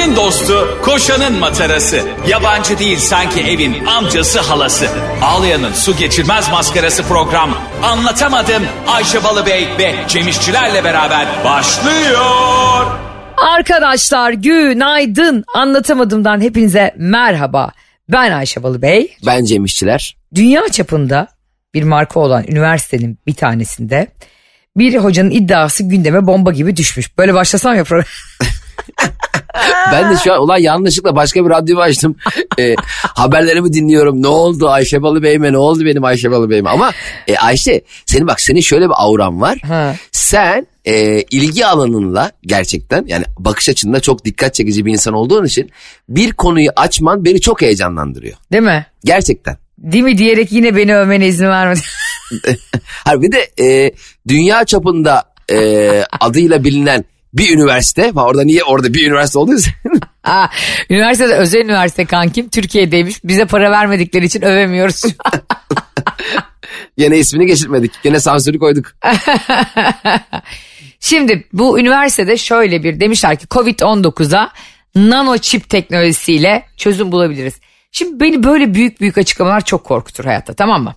Ayşe'nin dostu, koşanın matarası. Yabancı değil sanki evin amcası halası. Ağlayan'ın su geçirmez maskarası program. Anlatamadım Ayşe Balıbey ve Cemişçilerle beraber başlıyor. Arkadaşlar günaydın. Anlatamadığımdan hepinize merhaba. Ben Ayşe Balıbey. Ben Cem İşçiler. Dünya çapında bir marka olan üniversitenin bir tanesinde bir hocanın iddiası gündeme bomba gibi düşmüş. Böyle başlasam ya program. Ben de şu an ulan yanlışlıkla başka bir radyomu açtım. Ee, haberlerimi dinliyorum. Ne oldu Ayşe Balıbey'ime ne oldu benim Ayşe Balıbey'ime? Ama e, Ayşe senin bak senin şöyle bir auran var. Ha. Sen e, ilgi alanınla gerçekten yani bakış açında çok dikkat çekici bir insan olduğun için bir konuyu açman beni çok heyecanlandırıyor. Değil mi? Gerçekten. Değil mi diyerek yine beni övmene izin vermedi. Hayır bir de e, dünya çapında e, adıyla bilinen bir üniversite var. Orada niye orada bir üniversite olduysa Aa, üniversitede özel üniversite kankim Türkiye'deymiş. Bize para vermedikleri için övemiyoruz. Gene ismini geçirmedik. Gene sansürü koyduk. Şimdi bu üniversitede şöyle bir demişler ki Covid-19'a nano çip teknolojisiyle çözüm bulabiliriz. Şimdi beni böyle büyük büyük açıklamalar çok korkutur hayatta tamam mı?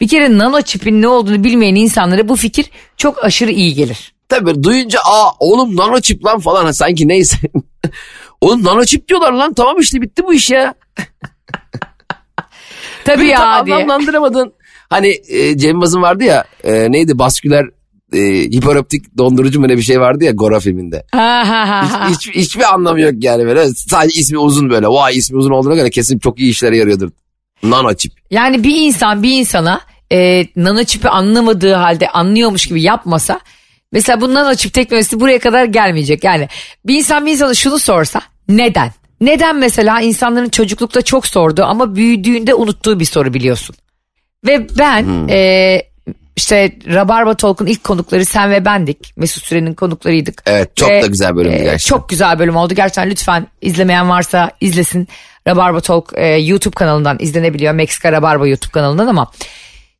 Bir kere nano çipin ne olduğunu bilmeyen insanlara bu fikir çok aşırı iyi gelir. Tabii duyunca aa oğlum nano çip lan falan ha, sanki neyse. oğlum nano çip diyorlar lan tamam işte bitti bu iş ya. Tabii tam ya diye. anlamlandıramadın. Hani e, Cem Yılmaz'ın vardı ya e, neydi basküler e, hiperoptik dondurucu mu ne bir şey vardı ya Gora filminde. Hiç, hiç- hiçbir anlamı yok yani böyle. Sadece ismi uzun böyle. Vay ismi uzun olduğuna göre kesin çok iyi işlere yarıyordur. Nano çip. Yani bir insan bir insana e, nano çipi anlamadığı halde anlıyormuş gibi yapmasa mesela bu nano çip teknolojisi buraya kadar gelmeyecek. Yani bir insan bir insana şunu sorsa neden? Neden mesela insanların çocuklukta çok sorduğu ama büyüdüğünde unuttuğu bir soru biliyorsun. Ve ben e, işte Rabarba Talk'un ilk konukları sen ve bendik. Mesut Süren'in konuklarıydık. Evet çok Ve, da güzel bölümdü e, gerçekten. Çok güzel bölüm oldu. Gerçekten lütfen izlemeyen varsa izlesin. Rabarba Talk e, YouTube kanalından izlenebiliyor. Meksika Rabarba YouTube kanalından ama.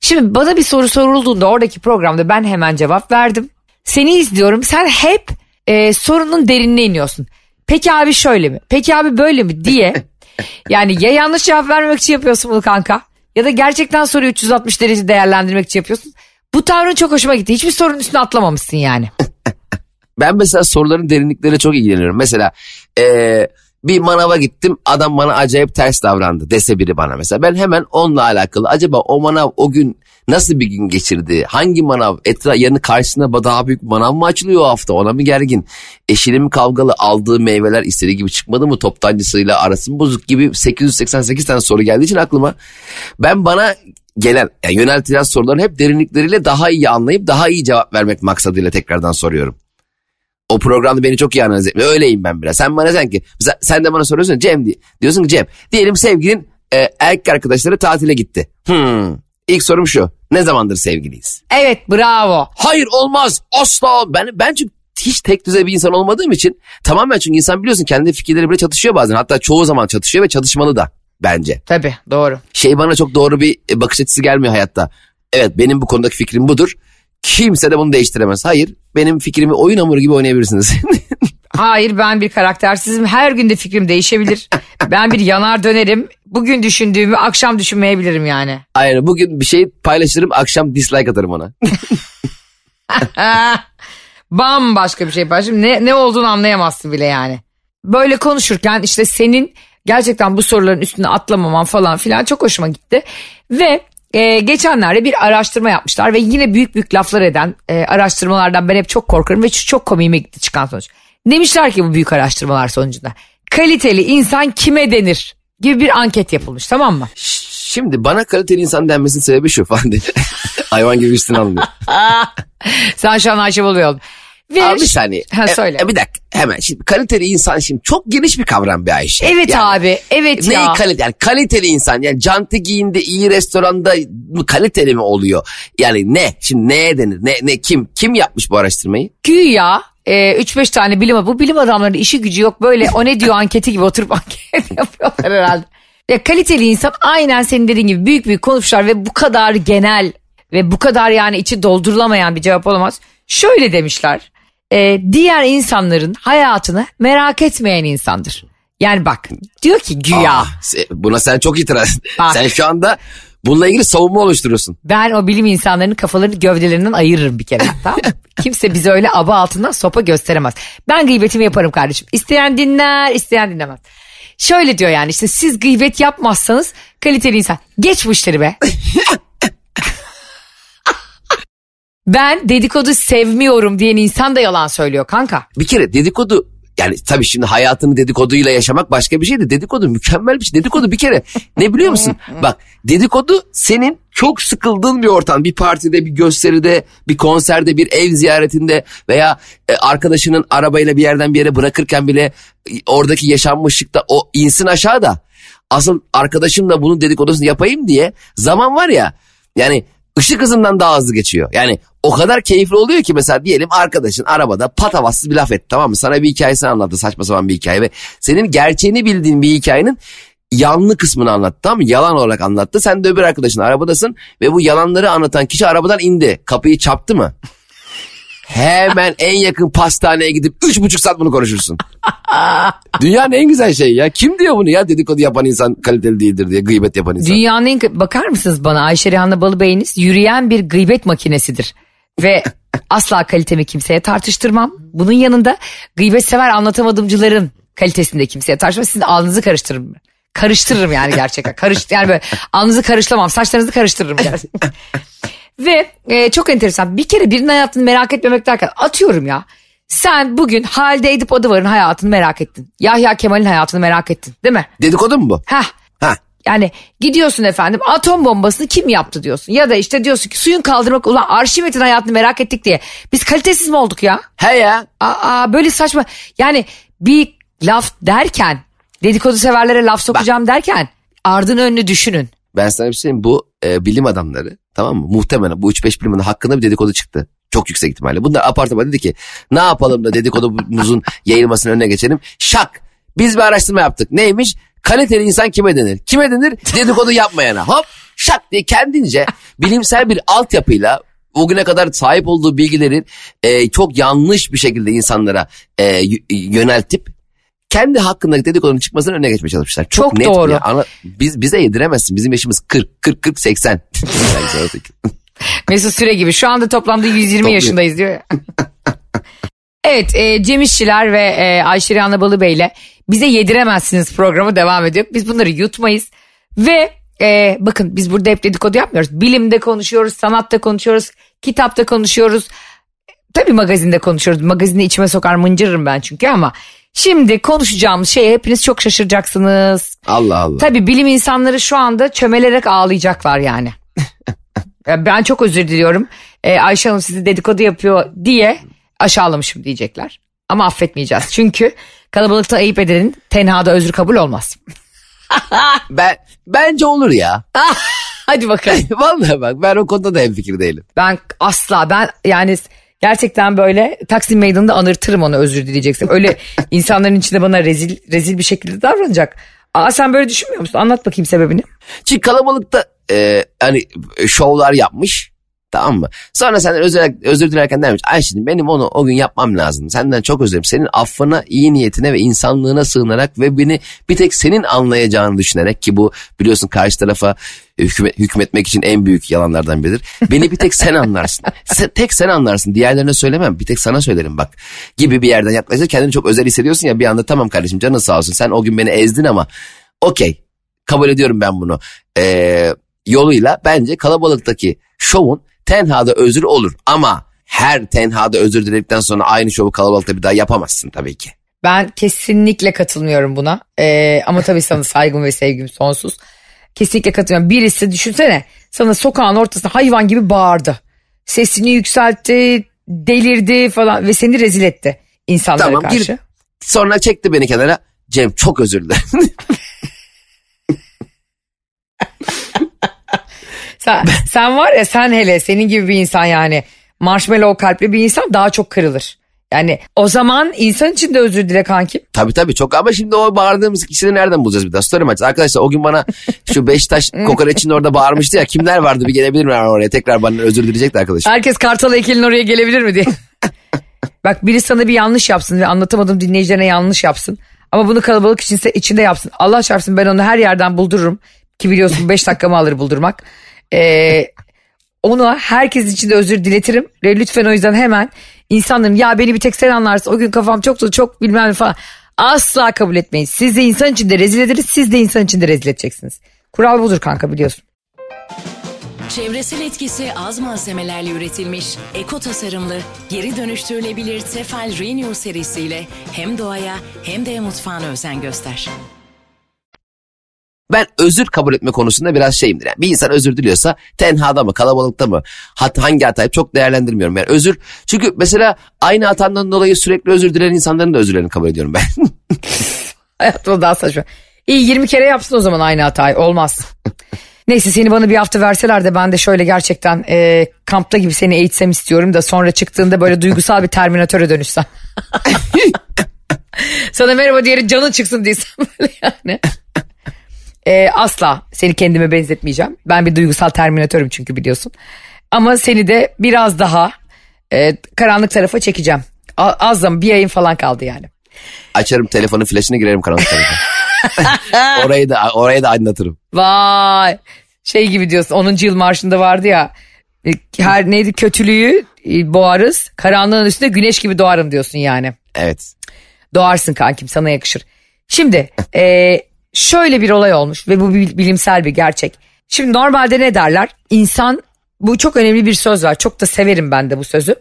Şimdi bana bir soru sorulduğunda oradaki programda ben hemen cevap verdim. Seni izliyorum. Sen hep e, sorunun derinine iniyorsun. Peki abi şöyle mi? Peki abi böyle mi diye. Yani ya yanlış cevap vermek için yapıyorsun bunu kanka. Ya da gerçekten soruyu 360 derece değerlendirmek için yapıyorsun. Bu tavrın çok hoşuma gitti. Hiçbir sorunun üstüne atlamamışsın yani. Ben mesela soruların derinlikleriyle çok ilgileniyorum. Mesela eee, bir manava gittim adam bana acayip ters davrandı dese biri bana mesela. Ben hemen onunla alakalı acaba o manav o gün nasıl bir gün geçirdi? Hangi manav? Etraf yanı karşısında daha büyük manav mı açılıyor o hafta? Ona mı gergin? Eşiyle mi kavgalı? Aldığı meyveler istediği gibi çıkmadı mı? Toptancısıyla arası mı bozuk gibi 888 tane soru geldiği için aklıma. Ben bana gelen yani yöneltilen soruların hep derinlikleriyle daha iyi anlayıp daha iyi cevap vermek maksadıyla tekrardan soruyorum. O programda beni çok iyi analiz etmiyor. Öyleyim ben biraz. Sen bana sen ki sen de bana soruyorsun Cem. Diyorsun ki Cem diyelim sevgilin e, erkek arkadaşları tatile gitti. Hmm. İlk sorum şu. Ne zamandır sevgiliyiz? Evet bravo. Hayır olmaz asla. Ben, ben çünkü hiç tek düzey bir insan olmadığım için tamamen çünkü insan biliyorsun kendi fikirleri bile çatışıyor bazen. Hatta çoğu zaman çatışıyor ve çatışmalı da bence. Tabii doğru. Şey bana çok doğru bir e, bakış açısı gelmiyor hayatta. Evet benim bu konudaki fikrim budur. Kimse de bunu değiştiremez. Hayır benim fikrimi oyun hamuru gibi oynayabilirsiniz. Hayır ben bir karaktersizim. Her gün de fikrim değişebilir. ben bir yanar dönerim. Bugün düşündüğümü akşam düşünmeyebilirim yani. Aynen bugün bir şey paylaşırım akşam dislike atarım ona. Bambaşka bir şey paylaşım. Ne, ne olduğunu anlayamazsın bile yani. Böyle konuşurken işte senin gerçekten bu soruların üstüne atlamaman falan filan çok hoşuma gitti. Ve e, geçenlerde bir araştırma yapmışlar ve yine büyük büyük laflar eden e, araştırmalardan ben hep çok korkarım ve çok komiğime gitti çıkan sonuç. Demişler ki bu büyük araştırmalar sonucunda kaliteli insan kime denir gibi bir anket yapılmış tamam mı? Şimdi bana kaliteli insan denmesinin sebebi şu falan diye. Hayvan gibi üstüne alınıyor. Sen şu an oldun. Ve Abi bir saniye. Ha, söyle. E, e, bir dakika hemen. Şimdi kaliteli insan şimdi çok geniş bir kavram bir Ayşe. Evet Yani abi evet Ne ya. kalite yani kaliteli insan yani canti giyinde iyi restoranda kaliteli mi oluyor? Yani ne? Şimdi neye denir? Ne ne kim kim yapmış bu araştırmayı? Güya e, 3-5 tane bilim bu bilim adamlarının işi gücü yok böyle o ne diyor anketi gibi oturup anket yapıyorlar herhalde. Ya kaliteli insan aynen senin dediğin gibi büyük büyük konuşmuşlar ve bu kadar genel ve bu kadar yani içi doldurulamayan bir cevap olamaz. Şöyle demişler. e, diğer insanların hayatını merak etmeyen insandır. Yani bak diyor ki güya Aa, se- buna sen çok itiraz. Bak. Sen şu anda bununla ilgili savunma oluşturuyorsun. ben o bilim insanlarının kafalarını gövdelerinden ayırırım bir kere. tamam? Kimse bize öyle aba altından sopa gösteremez. Ben gıybetimi yaparım kardeşim. İsteyen dinler, isteyen dinlemez. Şöyle diyor yani işte siz gıybet yapmazsanız kaliteli insan. Geç bu işleri be. ben dedikodu sevmiyorum diyen insan da yalan söylüyor kanka. Bir kere dedikodu yani tabii şimdi hayatını dedikoduyla yaşamak başka bir şey de dedikodu mükemmel bir şey. Dedikodu bir kere ne biliyor musun? Bak dedikodu senin çok sıkıldığın bir ortam. Bir partide, bir gösteride, bir konserde, bir ev ziyaretinde veya e, arkadaşının arabayla bir yerden bir yere bırakırken bile e, oradaki yaşanmışlıkta o insin aşağıda. Asıl arkadaşımla bunun dedikodusunu yapayım diye zaman var ya yani ışık hızından daha hızlı geçiyor. Yani o kadar keyifli oluyor ki mesela diyelim arkadaşın arabada patavatsız bir laf etti tamam mı? Sana bir hikayesini anlattı saçma sapan bir hikaye ve senin gerçeğini bildiğin bir hikayenin yanlı kısmını anlattı tamam mı? Yalan olarak anlattı. Sen de öbür arkadaşın arabadasın ve bu yalanları anlatan kişi arabadan indi. Kapıyı çarptı mı? Hemen en yakın pastaneye gidip üç buçuk saat bunu konuşursun. Dünyanın en güzel şeyi ya. Kim diyor bunu ya dedikodu yapan insan kaliteli değildir diye gıybet yapan insan. Dünyanın en bakar mısınız bana Ayşe Rihanna Balıbey'iniz yürüyen bir gıybet makinesidir. Ve asla kalitemi kimseye tartıştırmam. Bunun yanında gıybet sever anlatamadımcıların kalitesini de kimseye tartışmam. Sizin alnınızı karıştırırım. Karıştırırım yani gerçekten. Karış, yani böyle alnınızı karıştıramam. Saçlarınızı karıştırırım gerçekten. Ve e, çok enteresan bir kere birinin hayatını merak etmemek derken atıyorum ya. Sen bugün Halide Edip Adıvar'ın hayatını merak ettin. Yahya Kemal'in hayatını merak ettin değil mi? Dedikodu mu bu? Heh Ha. yani gidiyorsun efendim atom bombasını kim yaptı diyorsun. Ya da işte diyorsun ki suyun kaldırmak ulan Arşimet'in hayatını merak ettik diye. Biz kalitesiz mi olduk ya? He ya. Aa, böyle saçma. Yani bir laf derken dedikodu severlere laf sokacağım derken ardın önünü düşünün. Ben sana bir şey söyleyeyim. Bu e, bilim adamları tamam mı? Muhtemelen bu 3-5 bilim adamı hakkında bir dedikodu çıktı. Çok yüksek ihtimalle. Bunlar apar topar dedi ki ne yapalım da dedikodumuzun yayılmasının önüne geçelim. Şak biz bir araştırma yaptık. Neymiş? Kaliteli insan kime denir? Kime denir? Dedikodu yapmayana. Hop şak diye kendince bilimsel bir altyapıyla o güne kadar sahip olduğu bilgilerin e, çok yanlış bir şekilde insanlara e, yöneltip kendi hakkındaki dedikodunun çıkmasının önüne geçmeye çalışmışlar. Çok, Çok net doğru. ya. Biz bize yediremezsin. Bizim yaşımız 40 40 40 80. Mesut Süre gibi şu anda toplamda 120 Topluyor. yaşındayız diyor ya. evet e, Cem İşçiler ve e, Ayşe Rihanna Balıbey ile bize yediremezsiniz programı devam ediyor. Biz bunları yutmayız ve e, bakın biz burada hep dedikodu yapmıyoruz. Bilimde konuşuyoruz, sanatta konuşuyoruz, kitapta konuşuyoruz. Tabii magazinde konuşuyoruz. Magazini içime sokar mıncırırım ben çünkü ama şimdi konuşacağımız şeye hepiniz çok şaşıracaksınız. Allah Allah. Tabii bilim insanları şu anda çömelerek ağlayacaklar yani. Ya ben çok özür diliyorum. Ee, Ayşe Hanım sizi dedikodu yapıyor diye aşağılamışım diyecekler. Ama affetmeyeceğiz. Çünkü kalabalıkta ayıp edenin tenhada özür kabul olmaz. Ben bence olur ya. Hadi bakalım. Vallahi bak ben o konuda da hemfikir değilim. Ben asla ben yani gerçekten böyle Taksim Meydanı'nda anırtırım onu özür dileyeceksin. Öyle insanların içinde bana rezil rezil bir şekilde davranacak. Aa sen böyle düşünmüyor musun? Anlat bakayım sebebini. Çünkü kalabalıkta e, hani e, şovlar yapmış. Tamam mı? Sonra senden özür, özür dilerken demiş. Ayşe'cim benim onu o gün yapmam lazım. Senden çok özür dilerim. Senin affına, iyi niyetine ve insanlığına sığınarak ve beni bir tek senin anlayacağını düşünerek ki bu biliyorsun karşı tarafa hükmet, hükmetmek için en büyük yalanlardan biridir. Beni bir tek sen anlarsın. Sen, tek sen anlarsın. Diğerlerine söylemem. Bir tek sana söylerim bak. Gibi bir yerden yaklaşır. Kendini çok özel hissediyorsun ya bir anda tamam kardeşim canın sağ olsun. Sen o gün beni ezdin ama okey kabul ediyorum ben bunu. Ee, yoluyla bence kalabalıktaki şovun tenhada özür olur. Ama her tenhada özür diledikten sonra aynı şovu kalabalıkta bir daha yapamazsın tabii ki. Ben kesinlikle katılmıyorum buna. Ee, ama tabii sana saygım ve sevgim sonsuz. Kesinlikle katılıyorum. Birisi düşünsene sana sokağın ortasında hayvan gibi bağırdı. Sesini yükseltti, delirdi falan ve seni rezil etti insanlara Tamam, karşı. gir- Sonra çekti beni kenara. Cem çok özür dilerim. Sen, sen var ya sen hele senin gibi bir insan yani marshmallow kalpli bir insan daha çok kırılır. Yani o zaman insan için de özür dile kankim. tabii tabii çok ama şimdi o bağırdığımız kişileri nereden bulacağız bir daha? Story maç. Arkadaşlar o gün bana şu Beşiktaş kokoreçin orada bağırmıştı ya. Kimler vardı bir gelebilir mi oraya? Tekrar bana özür dileyecekti arkadaşım. Herkes Kartal heykelin oraya gelebilir mi diye. Bak biri sana bir yanlış yapsın ve anlatamadım dinleyicilerine yanlış yapsın. Ama bunu kalabalık içinse, içinde yapsın. Allah çarpsın ben onu her yerden buldururum. Ki biliyorsun 5 dakikamı alır buldurmak. Ee, ona herkes için de özür diletirim. Ve lütfen o yüzden hemen insanların ya beni bir tek sen anlarsın. O gün kafam çok çok bilmem falan. Asla kabul etmeyin. Siz de insan içinde rezil ederiz. Siz de insan içinde rezil edeceksiniz. Kural budur kanka biliyorsun. Çevresel etkisi az malzemelerle üretilmiş, eko tasarımlı, geri dönüştürülebilir Tefal Renew serisiyle hem doğaya hem de mutfağına özen göster. Ben özür kabul etme konusunda biraz şeyimdir. Yani bir insan özür diliyorsa tenhada mı kalabalıkta mı hat, hangi hatayı çok değerlendirmiyorum. Yani özür çünkü mesela aynı hatandan dolayı sürekli özür dileyen insanların da özürlerini kabul ediyorum ben. Hayatımda daha saçma. İyi 20 kere yapsın o zaman aynı hatayı olmaz. Neyse seni bana bir hafta verseler de ben de şöyle gerçekten e, kampta gibi seni eğitsem istiyorum da sonra çıktığında böyle duygusal bir terminatöre dönüşsen. Sana merhaba diyerek canın çıksın diysem böyle yani. E, asla seni kendime benzetmeyeceğim. Ben bir duygusal terminatörüm çünkü biliyorsun. Ama seni de biraz daha e, karanlık tarafa çekeceğim. A- az zaman bir ayın falan kaldı yani. Açarım telefonu flaşına girerim karanlık tarafa. orayı da orayı da aydınlatırım. Vay şey gibi diyorsun 10. yıl marşında vardı ya e, her neydi kötülüğü e, boğarız karanlığın üstünde güneş gibi doğarım diyorsun yani. Evet. Doğarsın kankim sana yakışır. Şimdi e, şöyle bir olay olmuş ve bu bilimsel bir gerçek. Şimdi normalde ne derler? İnsan bu çok önemli bir söz var. Çok da severim ben de bu sözü.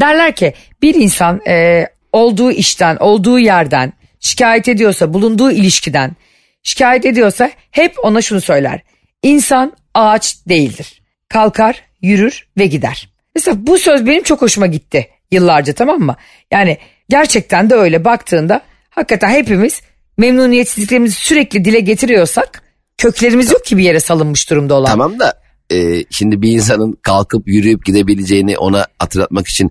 Derler ki bir insan e, olduğu işten, olduğu yerden şikayet ediyorsa, bulunduğu ilişkiden şikayet ediyorsa hep ona şunu söyler. İnsan ağaç değildir. Kalkar, yürür ve gider. Mesela bu söz benim çok hoşuma gitti yıllarca tamam mı? Yani gerçekten de öyle baktığında hakikaten hepimiz memnuniyetsizliklerimizi sürekli dile getiriyorsak köklerimiz yok ki bir yere salınmış durumda olan. Tamam da e, şimdi bir insanın kalkıp yürüyüp gidebileceğini ona hatırlatmak için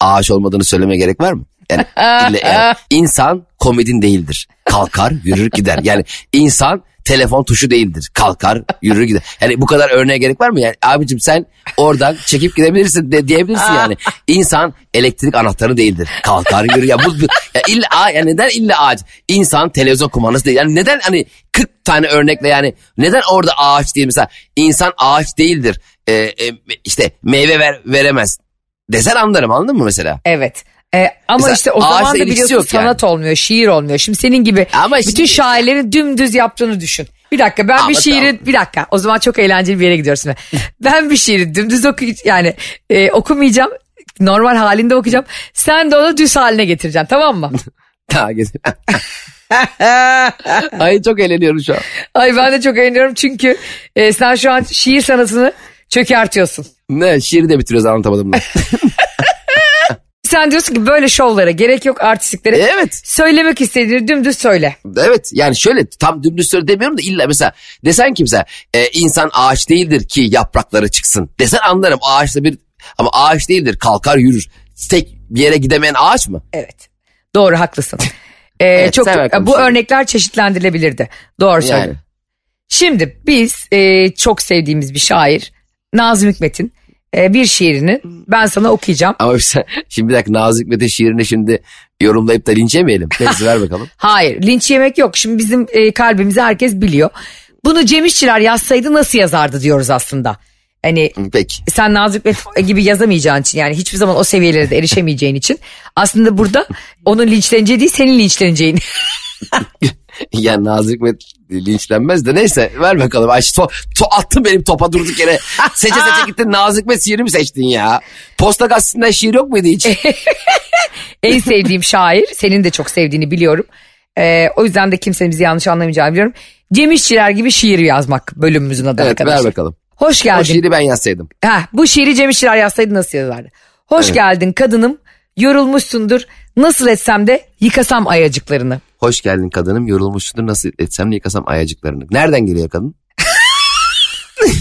ağaç olmadığını söyleme gerek var mı? Yani, yani insan komedin değildir. Kalkar yürür gider. Yani insan telefon tuşu değildir. Kalkar yürür gider. Yani bu kadar örneğe gerek var mı? Yani abicim sen oradan çekip gidebilirsin de, diyebilirsin yani. İnsan elektrik anahtarı değildir. Kalkar yürür. Ya bu, bu ya illa yani neden illa ağaç? İnsan televizyon kumandası değil. Yani neden hani 40 tane örnekle yani neden orada ağaç değil mesela? İnsan ağaç değildir. Ee, e, işte meyve ver, veremez. Desen anlarım anladın mı mesela? Evet. Ee, ama Mesela işte o zaman da biliyorsun yok yani. sanat olmuyor, şiir olmuyor. Şimdi senin gibi Ama bütün şimdi- şairlerin dümdüz yaptığını düşün. Bir dakika ben Ama bir şiiri tamam. bir dakika o zaman çok eğlenceli bir yere gidiyoruz şimdi. ben bir şiiri dümdüz oku yani e, okumayacağım. Normal halinde okuyacağım. Sen de onu düz haline getireceksin tamam mı? Daha getir. Ay çok eğleniyorum şu an. Ay ben de çok eğleniyorum çünkü e, sen şu an şiir sanatını çökertiyorsun. Ne şiiri de bitiriyoruz anlatamadım ben. Sen diyorsun ki böyle şovlara gerek yok artistliklere. evet. Söylemek istediğini dümdüz söyle. Evet yani şöyle tam dümdüz söyle demiyorum da illa mesela desen ki mesela e, insan ağaç değildir ki yaprakları çıksın. Desen anlarım ağaçta bir ama ağaç değildir kalkar yürür. Tek bir yere gidemeyen ağaç mı? Evet. Doğru haklısın. Ee, Evet, çok bu örnekler çeşitlendirilebilirdi. Doğru Yani. Şimdi biz e, çok sevdiğimiz bir şair Nazım Hikmet'in e, bir şiirini ben sana okuyacağım. Ama mesela, şimdi bir dakika Nazım Hikmet'in şiirini şimdi yorumlayıp da linç yemeyelim. Neyse ver bakalım. Hayır linç yemek yok. Şimdi bizim e, kalbimizi herkes biliyor. Bunu Cem İşçiler yazsaydı nasıl yazardı diyoruz aslında. Hani Peki. sen Nazım Hikmet gibi yazamayacağın için yani hiçbir zaman o seviyelere de erişemeyeceğin için aslında burada onun linçleneceği değil senin linçleneceğin. Yani Nazım Hikmet linçlenmez de neyse ver bakalım. Ay, to, to, attın benim topa durduk yere. Seçe seçe gittin Nazım Hikmet şiiri mi seçtin ya? Posta gazetesinden şiir yok muydu hiç? en sevdiğim şair. Senin de çok sevdiğini biliyorum. Ee, o yüzden de kimsenin bizi yanlış anlamayacağını biliyorum. Cem İşçiler gibi şiir yazmak bölümümüzün adı evet arkadaşlar. ver bakalım. Hoş O geldin. şiiri ben yazsaydım. Heh, bu şiiri Cem İşçiler yazsaydı nasıl yazardı? Hoş Evet. geldin kadınım. Yorulmuşsundur. Nasıl etsem de yıkasam ayacıklarını. Hoş geldin kadınım yorulmuşsundur nasıl etsem de yıkasam ayacıklarını. Nereden geliyor kadın?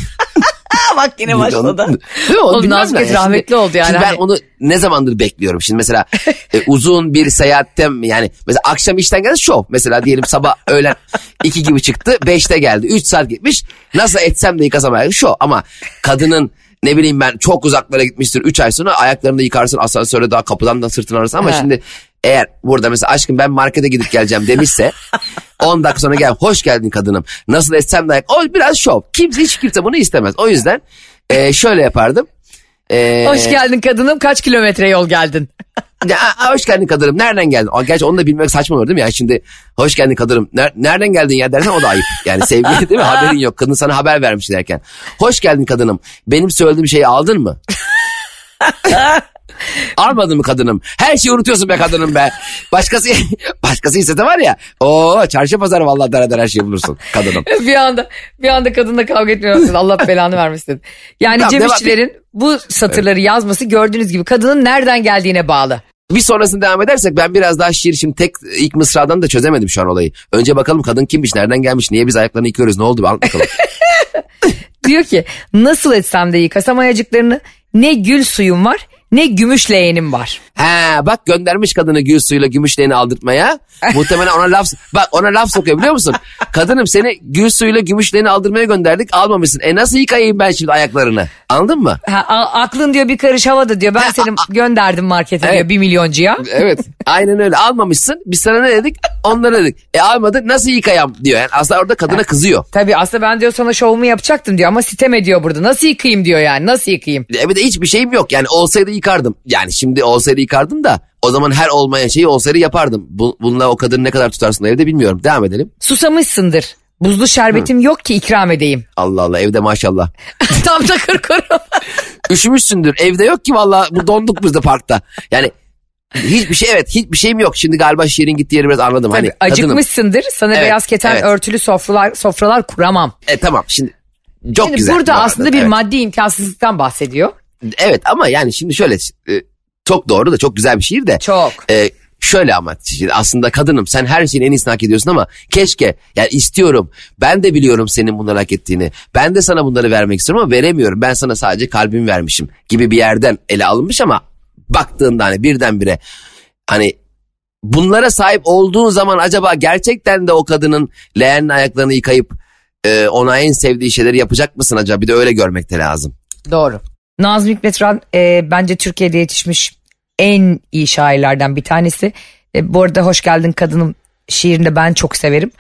Bak yine Onu- Değil mi? Onu Oğlum Nazım. Hikmet rahmetli oldu yani. Şimdi ben Hani- onu ne zamandır bekliyorum. Şimdi mesela e, uzun bir seyahatte yani mesela akşam işten geldi şov. Mesela diyelim sabah öğlen iki gibi çıktı. Beşte geldi. Üç saat gitmiş. Nasıl etsem de yıkasam ayakları şov. Ama kadının ne bileyim ben çok uzaklara gitmiştir 3 ay sonra ayaklarını da yıkarsın asansörde daha kapıdan da sırtını ararsın ama He. şimdi eğer burada mesela aşkım ben markete gidip geleceğim demişse 10 dakika sonra gel hoş geldin kadınım. Nasıl etsem de o biraz şov. Kimse hiç kimse bunu istemez. O yüzden e, şöyle yapardım. E, Hoş geldin kadınım kaç kilometre yol geldin? ya, hoş geldin kadınım. Nereden geldin? Aa, gerçi onu da bilmek saçma olur değil mi? Yani şimdi hoş geldin kadınım. Ner- nereden geldin ya dersen o da ayıp. Yani sevgili değil mi? Haberin yok. Kadın sana haber vermiş derken. Hoş geldin kadınım. Benim söylediğim şeyi aldın mı? Almadın mı kadınım? Her şeyi unutuyorsun be kadınım be. Başkası başkası istese var ya. Oo çarşı pazarı vallahi dara her şeyi bulursun kadınım. bir anda bir anda kadınla kavga etmiyor Allah belanı vermesin. Yani Tamam, Cem İşçilerin bu satırları yazması gördüğünüz gibi kadının nereden geldiğine bağlı. Bir sonrasını devam edersek ben biraz daha şiir şimdi tek ilk mısradan da çözemedim şu an olayı. Önce bakalım kadın kimmiş, nereden gelmiş, niye biz ayaklarını yıkıyoruz, ne oldu anlat bakalım. Diyor ki nasıl etsem de yıkasam ayacıklarını ne gül suyum var ne gümüş leğenim var. He bak göndermiş kadını gül suyuyla gümüşleğini aldırtmaya. Muhtemelen ona laf bak ona laf sokuyor biliyor musun? Kadınım seni gül suyuyla gümüşleğini aldırmaya gönderdik almamışsın. E nasıl yıkayayım ben şimdi ayaklarını? Anladın mı? Ha, a- aklın diyor bir karış havada diyor. Ben seni gönderdim markete diyor Evet. bir milyoncuya. Evet. Aynen öyle almamışsın. Biz sana ne dedik? Onlara dedik. E almadın nasıl yıkayam diyor. Yani aslında orada kadına kızıyor. Tabii aslında ben diyor sana şovumu yapacaktım diyor ama sitem ediyor burada. Nasıl yıkayayım diyor yani nasıl yıkayayım? E bir de hiçbir şeyim yok. Yani olsaydı yıkardım. Yani şimdi olsaydı yıkardım da o zaman her olmayan şeyi olsaydı yapardım. Bu, bununla o kadını ne kadar tutarsın evde bilmiyorum. Devam edelim. Susamışsındır. Buzlu şerbetim yok ki ikram edeyim. Allah Allah evde maşallah. Tam takır kuru. Üşümüşsündür. Evde yok ki valla bu donduk biz de parkta. Yani hiçbir şey evet hiçbir şeyim yok. Şimdi galiba şiirin gittiği yeri biraz anladım. Tabii, hani kadınım. acıkmışsındır. Sana Evet, beyaz keten evet. örtülü sofralar sofralar kuramam. E tamam şimdi çok Şimdi güzel. burada bu aslında bir evet. maddi imkansızlıktan bahsediyor. Evet ama yani şimdi şöyle e, çok doğru da çok güzel bir şiir de. Çok. E, şöyle ama aslında kadınım sen her şeyin en iyisini hak ediyorsun ama keşke yani istiyorum ben de biliyorum senin bunları hak ettiğini ben de sana bunları vermek istiyorum ama veremiyorum ben sana sadece kalbimi vermişim gibi bir yerden ele alınmış ama baktığında hani birdenbire hani bunlara sahip olduğun zaman acaba gerçekten de o kadının leğenin ayaklarını yıkayıp e, ona en sevdiği şeyleri yapacak mısın acaba bir de öyle görmek de lazım. Doğru. Nazım Hikmet Ran e, bence Türkiye'de yetişmiş en iyi şairlerden bir tanesi. E, bu arada Hoş Geldin Kadınım şiirini ben çok severim.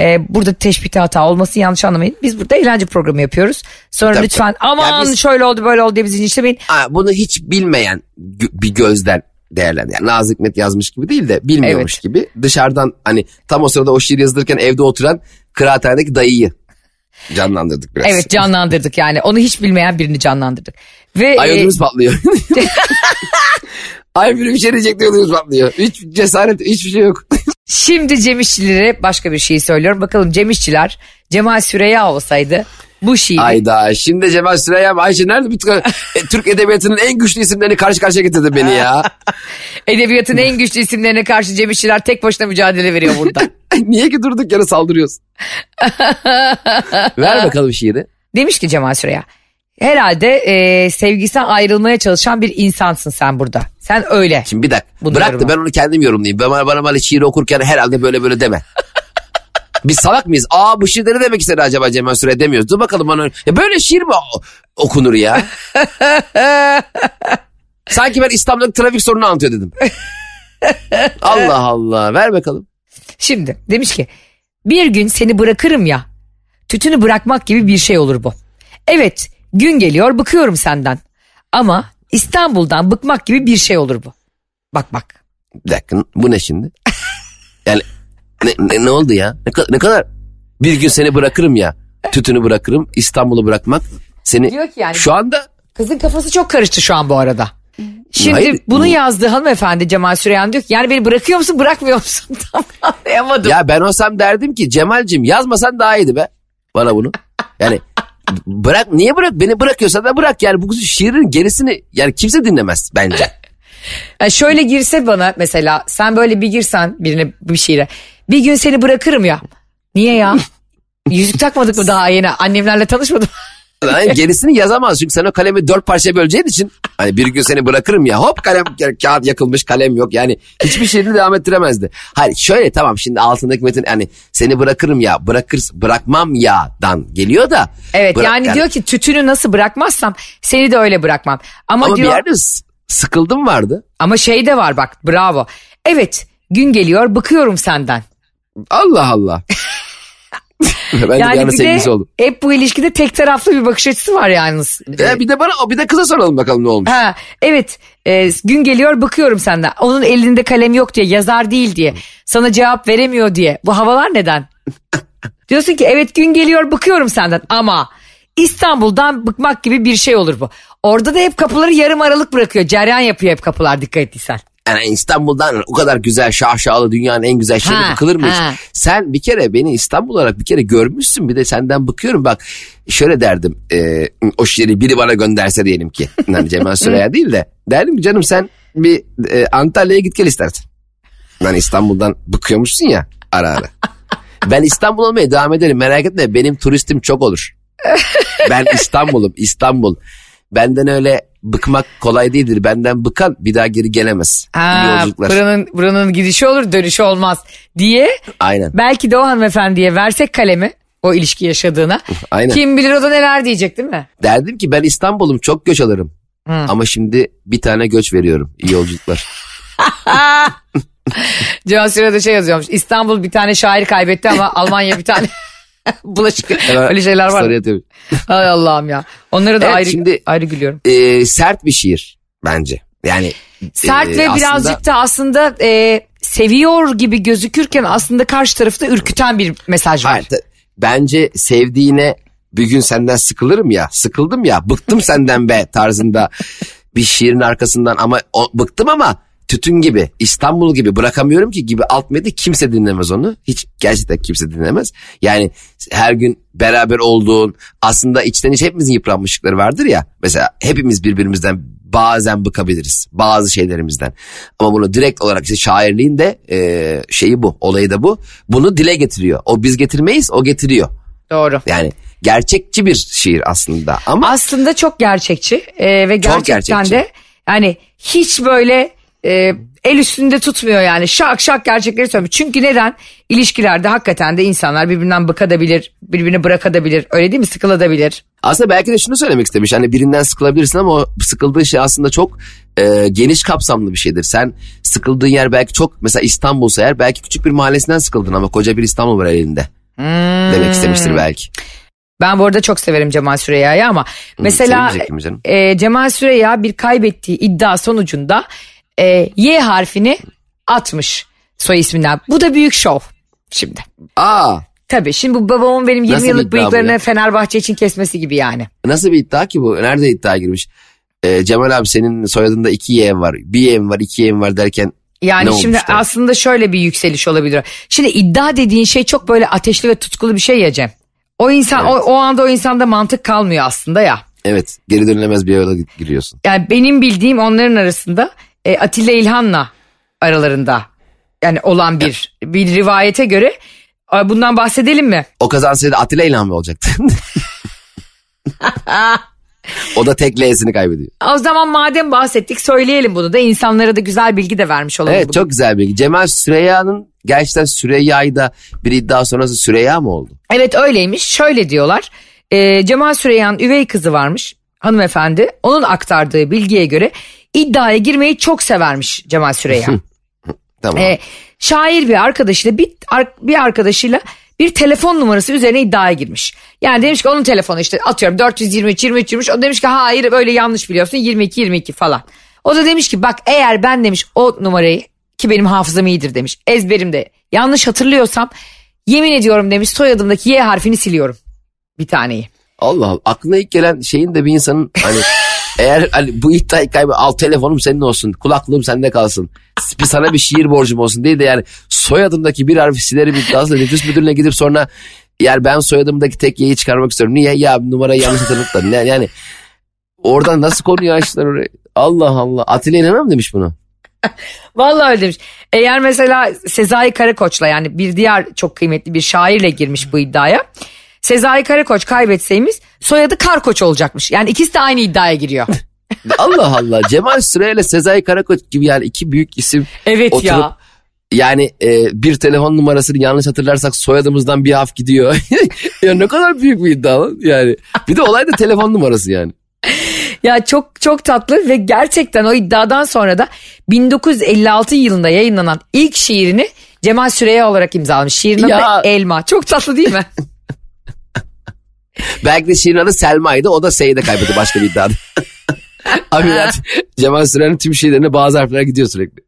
E, burada teşbihte hata olmasın yanlış anlamayın. Biz burada eğlence programı yapıyoruz. Sonra Tabii, lütfen tabii. aman biz- şöyle oldu böyle oldu diye bizi linçlemeyin. Ha, bunu hiç bilmeyen bir gözden değerlendir. Yani Nazım Hikmet yazmış gibi değil de bilmiyormuş Evet. gibi. Dışarıdan hani tam o sırada o şiir yazılırken evde oturan kıraathanedeki dayıyı canlandırdık biraz. Evet canlandırdık yani onu hiç bilmeyen birini canlandırdık. Ve Ay e, patlıyor. Ay bir şey diyecek diye ödümüz patlıyor. Hiç cesaret hiçbir şey yok. Şimdi Cem İşçilere başka bir şey söylüyorum. Bakalım Cem İşçiler Cemal Süreya olsaydı bu şiiri Ayda şimdi Cemal Süreyya Ayşe nerede bütün e, Türk edebiyatının en güçlü isimlerini karşı karşıya getirdi beni ya. edebiyatın en güçlü isimlerine karşı Cem İşçiler tek başına mücadele veriyor burada. Niye ki durduk yere saldırıyorsun? Ver bakalım şiiri. Demiş ki Cemal Süreya. Herhalde e, sevgisinden ayrılmaya çalışan bir insansın sen burada. Sen öyle. Şimdi bir dakika. Bunu Bırak da ben onu kendim yorumlayayım. Bana, bana böyle şiir okurken herhalde böyle böyle deme. Biz salak mıyız? Aa bu şiirleri demek istedi acaba Cemal Süre demiyoruz. Dur bakalım bana. Ya böyle şiir mi okunur ya? Sanki ben İstanbul'daki trafik sorunu anlatıyor dedim. Allah Allah. Ver bakalım. Şimdi demiş ki bir gün seni bırakırım ya. Tütünü bırakmak gibi bir şey olur bu. Evet gün geliyor bıkıyorum senden. Ama İstanbul'dan bıkmak gibi bir şey olur bu. Bak bak. Bir dakika bu ne şimdi? Yani ne, ne, ne oldu ya? Ne, ne kadar? Bir gün seni bırakırım ya. Tütünü bırakırım. İstanbul'u bırakmak. Seni Diyor ki yani- şu anda Kızın kafası çok karıştı şu an bu arada. Şimdi Hayır, bunu bu- yazdığı hanımefendi Cemal Süreyan diyor ki yani beni bırakıyor musun bırakmıyor musun? Tam anlayamadım. Ya ben olsam derdim ki Cemal'cim yazmasan daha iyiydi be. Bana bunu. Yani bırak niye bırak beni bırakıyorsa da bırak yani bu şiirin gerisini yani kimse dinlemez bence. Yani şöyle girse bana mesela sen böyle bir girsen birine bir şiire. Bir gün seni bırakırım ya. Niye ya? Yüzük takmadık mı daha yeni? Annemlerle tanışmadım. Yani gerisini yazamaz çünkü sen o kalemi dört parçaya böleceğin için hani bir gün seni bırakırım ya hop kalem kağıt yakılmış kalem yok yani hiçbir şeyini devam ettiremezdi. Hayır şöyle tamam şimdi altındaki metin hani seni bırakırım ya bırakır bırakmam yadan geliyor da. Evet bırak- yani, diyor ki tütünü nasıl bırakmazsam seni de öyle bırakmam. Ama, ama bir diyor yerde s- sıkıldım vardı. ama şey de var bak bravo. Evet gün geliyor bıkıyorum senden. Allah Allah. ben bir Yani bir sevgilisi de oldum. hep bu ilişkide tek taraflı bir bakış açısı var yalnız. E, bir de bana bir de kıza soralım bakalım ne olmuş. Ha, evet e, gün geliyor bıkıyorum senden. Onun elinde kalem yok diye yazar değil diye. Sana cevap veremiyor diye. Bu havalar neden? Diyorsun ki evet gün geliyor bıkıyorum senden ama İstanbul'dan bıkmak gibi bir şey olur bu. Orada da hep kapıları yarım aralık bırakıyor. Ceryan yapıyor hep kapılar dikkat ettiysen. Yani İstanbul'dan o kadar güzel şaşalı dünyanın en güzel şehri Ha, bıkılır mı hiç? Sen bir kere beni İstanbul olarak bir kere görmüşsün bir de senden bıkıyorum bak şöyle derdim e, o şiiri biri bana gönderse diyelim ki yani Cemal Süreya değil de derdim ki canım sen bir e, Antalya'ya git gel istersen. Yani İstanbul'dan bıkıyormuşsun ya ara ara. Ben İstanbul olmaya devam ederim merak etme benim turistim çok olur. Ben İstanbul'um İstanbul. Benden öyle bıkmak kolay değildir. Benden bıkan bir daha geri gelemez. İyi Ha, buranın, buranın gidişi olur dönüşü olmaz diye Aynen. belki de o hanımefendiye versek kalemi o ilişki yaşadığına. Aynen. Kim bilir o da neler diyecek değil mi? Derdim ki ben İstanbul'um çok göç alırım. Ama şimdi bir tane göç veriyorum. İyi yolculuklar. Can Sıra'da şey yazıyormuş. İstanbul bir tane şair kaybetti ama Almanya bir tane bulaşık. Öyle şeyler var. Hay Allah'ım ya. Onları da Evet, ayrı, şimdi- ayrı gülüyorum. Ee, sert bir şiir bence. Yani Sert e, ve aslında- birazcık da aslında e, seviyor gibi gözükürken aslında karşı tarafta ürküten bir mesaj var. Hayır, bence sevdiğine bir gün senden sıkılırım ya. Sıkıldım ya. Bıktım senden be tarzında bir şiirin arkasından ama o, bıktım ama tütün gibi İstanbul gibi bırakamıyorum ki gibi alt metni kimse dinlemez onu. Hiç gerçekten kimse dinlemez. Yani her gün beraber olduğun aslında içten içe hepimizin yıpranmışlıkları vardır ya. Mesela hepimiz birbirimizden bazen bıkabiliriz bazı şeylerimizden. Ama bunu direkt olarak işte şairliğin de e, şeyi bu olayı da bu. Bunu dile getiriyor. O biz getirmeyiz o getiriyor. Doğru. Yani gerçekçi bir şiir aslında ama Aslında çok gerçekçi e, ve gerçekten gerçekçi. de yani hiç böyle e, el üstünde tutmuyor yani şak şak gerçekleri söylüyor. Çünkü neden? İlişkilerde hakikaten de insanlar birbirinden bıkadabilir, birbirini bırakadabilir. Öyle değil mi? Sıkılabilir. aslında belki de şunu söylemek istemiş. Hani birinden sıkılabilirsin ama o sıkıldığı şey aslında çok e, geniş kapsamlı bir şeydir. Sen sıkıldığın yer belki çok mesela İstanbul'sa eğer belki küçük bir mahallesinden sıkıldın ama koca bir İstanbul var elinde. Demek istemiştir belki. Ben bu arada çok severim Cemal Süreyya'yı ama mesela sevmeyecektim canım. e, Cemal Süreyya bir kaybettiği iddia sonucunda e, Y harfini atmış soy isminden. Bu da büyük şov şimdi. Aa Tabii şimdi bu babamın benim 20 Nasıl yıllık bıyıklarını? Fenerbahçe için kesmesi gibi yani. nasıl bir iddia ki bu? Nerede iddia girmiş? E, Cemal abi senin soyadında iki Y var. Bir Y var iki Y var derken Yani Ne şimdi olmuş da? aslında şöyle bir yükseliş olabilir. Şimdi iddia dediğin şey çok böyle ateşli ve tutkulu bir şey ya Cem. O insan o, o anda o insanda mantık kalmıyor aslında ya. evet geri dönülemez bir yola giriyorsun. Yani benim bildiğim onların arasında e, Atilla İlhan'la aralarında yani olan bir bir rivayete göre bundan bahsedelim mi? O kazansaydı Atilla İlhan mı olacaktı? o da tek L'sini kaybediyor. O zaman madem bahsettik söyleyelim bunu da insanlara da güzel bilgi de vermiş olalım. Evet bugün. çok güzel bilgi. Cemal Süreyya'nın gerçekten Süreyya'yı da bir iddia sonrası Süreyya mı oldu? Evet öyleymiş. Şöyle diyorlar. E, Cemal Süreyya'nın üvey kızı varmış hanımefendi. Onun aktardığı bilgiye göre iddiaya girmeyi çok severmiş Cemal Süreyya. Tamam. E, şair bir arkadaşıyla bir, bir arkadaşıyla bir telefon numarası üzerine iddiaya girmiş. Yani demiş ki onun telefonu işte atıyorum 423 23 23 o demiş ki hayır böyle yanlış biliyorsun 22 22 falan. O da demiş ki bak eğer ben demiş o numarayı ki benim hafızam iyidir demiş ezberimde yanlış hatırlıyorsam yemin ediyorum demiş soyadımdaki Y harfini siliyorum bir taneyi. Allah Allah. Aklına ilk gelen şeyin de bir insanın hani eğer hani bu iddiayı kaybı al telefonum senin olsun kulaklığım sende kalsın. Bir sana bir şiir borcum olsun değil de yani soyadımdaki bir harfi silerim iddiasıyla nüfus müdürlüğüne gidip sonra yani ben soyadımdaki tek y'yi çıkarmak istiyorum. Niye? Ya numarayı yanlış hatırladık da. Ne- Yani oradan nasıl konuyu açtılar oraya? Allah Allah. Atilla İlhan'a demiş bunu? Vallahi öyle demiş. Eğer mesela Sezai Karakoç'la yani bir diğer çok kıymetli bir şairle girmiş bu iddiaya. Sezai Karakoç kaybetseymiş soyadı Karkoç olacakmış. Yani ikisi de aynı iddiaya giriyor. Allah Allah Cemal Süreya ile Sezai Karakoç gibi yani iki büyük isim Evet oturup ya. yani e, bir telefon numarasını yanlış hatırlarsak soyadımızdan bir haf gidiyor. ya ne kadar büyük bir iddia lan yani. Bir de olay da telefon numarası yani. Ya çok çok tatlı ve gerçekten o iddiadan sonra da 1956 yılında yayınlanan ilk şiirini Cemal Süreya olarak imzalamış. Şiirin adı Elma. Çok tatlı değil mi? Belki de şiirin adı Selma'ydı o da S'yi kaybetti başka bir iddiada. Ameliyat Cemal Süreya'nın tüm şiirlerine bazı harfler gidiyor sürekli.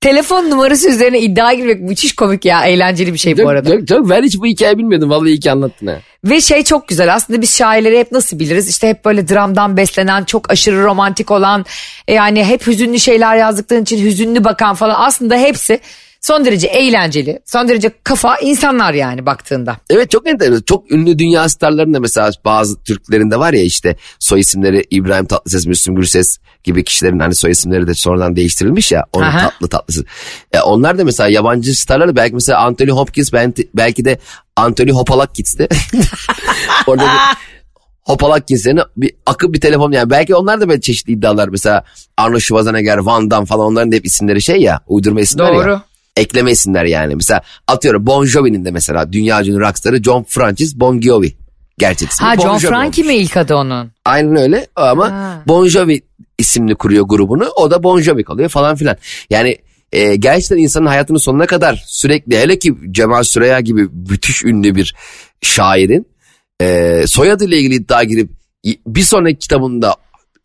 Telefon numarası üzerine iddia girmek müthiş komik ya. Eğlenceli bir şey bu Çok, arada. çok, çok, ben hiç bu hikayeyi bilmiyordum. Vallahi iyi ki anlattın ha. Ve şey çok güzel aslında biz şairleri hep nasıl biliriz? İşte hep böyle dramdan beslenen, çok aşırı romantik olan, yani hep hüzünlü şeyler yazdıkları için hüzünlü bakan falan. Aslında hepsi son derece eğlenceli, son derece kafa insanlar yani baktığında. Evet çok enteresan. Çok ünlü dünya starlarında mesela bazı Türklerin de var ya işte soy isimleri İbrahim Tatlıses, Müslüm Gürses gibi kişilerin hani soy isimleri de sonradan değiştirilmiş ya. Onun Aha. tatlı tatlısı. E, onlar da mesela yabancı starlar belki mesela Anthony Hopkins belki, de Anthony Hopalakins'ti. Orada bir Hopalak cinslerine bir akıp bir telefon yani belki onlar da böyle çeşitli iddialar mesela Arnold Schwarzenegger, Van Damme falan onların da hep isimleri şey ya uydurma isimler Doğru. ya. Ekleme isimler yani. Mesela atıyorum Bon Jovi'nin de mesela dünya ünlü rockstarı John Francis Bon Jovi. Gerçek ismi. Ha Bon John Jovi Frankie olmuş. mi ilk adı onun? Aynen öyle ama Ha. Bon Jovi isimli kuruyor grubunu. O da Bon Jovi kalıyor falan filan. Yani e, gerçekten insanın hayatının sonuna kadar sürekli hele ki Cemal Süreya gibi müthiş ünlü bir şairin e, soyadıyla ilgili iddia girip bir sonraki kitabında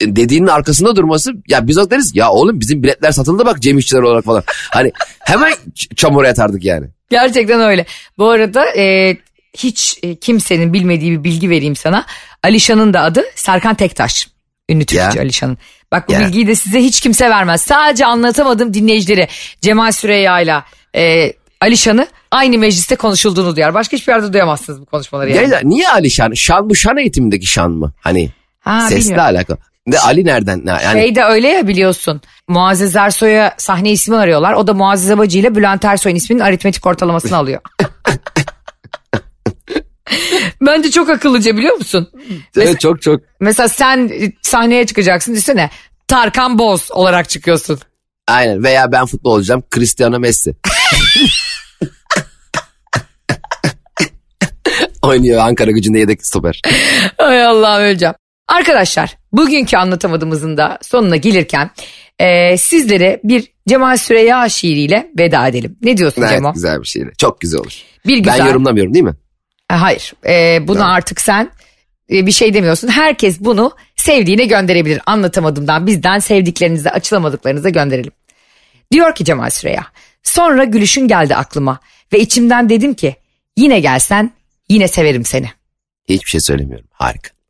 dediğinin arkasında durması ya biz deriz ya oğlum bizim biletler satıldı bak Cem İşçiler olarak falan. Hani hemen çamura yatardık yani. Gerçekten öyle. Bu arada e, hiç e, kimsenin bilmediği bir bilgi vereyim sana. Alişan'ın da adı Serkan Tektaş. Ünlü türkücü Ya. Alişan'ın. Bak bu Ya. bilgiyi de size hiç kimse vermez. Sadece anlatamadım dinleyicileri Cemal Süreyya ile e, Alişan'ı aynı mecliste konuşulduğunu duyar. Başka hiçbir yerde duyamazsınız bu konuşmaları yani. Niye Ali Şan? Şan bu şan eğitimindeki şan mı? Hani Ha, sesle bilmiyorum. alakalı. De Ali nereden? Yani Şey de öyle ya biliyorsun. Muazzez Ersoy'a sahne ismi arıyorlar. O da Muazzez Abacı ile Bülent Ersoy'un isminin aritmetik ortalamasını alıyor. Bence çok akıllıca biliyor musun? evet, çok çok Mesela sen sahneye çıkacaksın düşünsene. Tarkan Boz olarak çıkıyorsun. Aynen veya ben futbol olacağım Cristiano Messi. Oynuyor Ankara gücünde yedek stoper. Ay Allah'ım öleceğim. Arkadaşlar bugünkü anlatamadığımızın da sonuna gelirken e, sizlere bir Cemal Süreyya şiiriyle veda edelim. Ne diyorsun Evet Cemo? güzel bir şey. Çok güzel olur. Bir güzel. Ben yorumlamıyorum değil mi? E, Hayır e, bunu Tamam. artık sen e, bir şey demiyorsun. Herkes bunu sevdiğine gönderebilir. Anlatamadığımdan bizden sevdiklerinize açılamadıklarınıza gönderelim. Diyor ki Cemal Süreya. Sonra gülüşün geldi aklıma ve içimden dedim ki yine gelsen yine severim seni. Hiçbir şey söylemiyorum. Harika.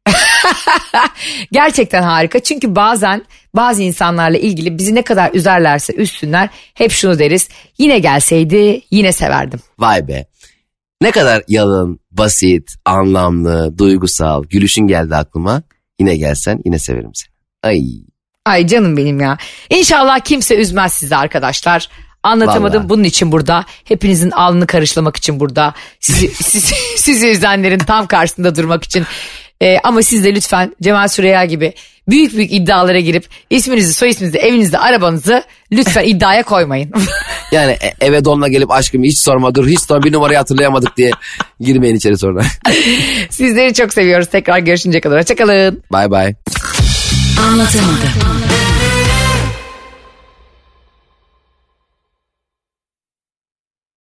Gerçekten harika çünkü bazen bazı insanlarla ilgili bizi ne kadar üzerlerse üstünler hep şunu deriz. Yine gelseydi yine severdim. Vay be. Ne kadar yalın, basit, anlamlı, duygusal. Gülüşün geldi aklıma. Yine gelsen yine severim seni. Ay. Ay canım benim ya. İnşallah kimse üzmez sizi arkadaşlar. Anlatamadım Vallahi. bunun için burada. Hepinizin alnını karışlamak için burada. Sizi, sizi, sizi üzenlerin tam karşısında durmak için. Ee, ama siz de lütfen Cemal Süreya gibi büyük büyük iddialara girip isminizi, soy isminizi, evinizde, arabanızı lütfen iddiaya koymayın. Yani e- eve donla gelip aşkım hiç sorma dur hiç sorma bir numarayı hatırlayamadık diye girmeyin içeri sonra. Sizleri çok seviyoruz. Tekrar görüşünceye kadar. Hoşçakalın. Bye bye. Anlatamadım.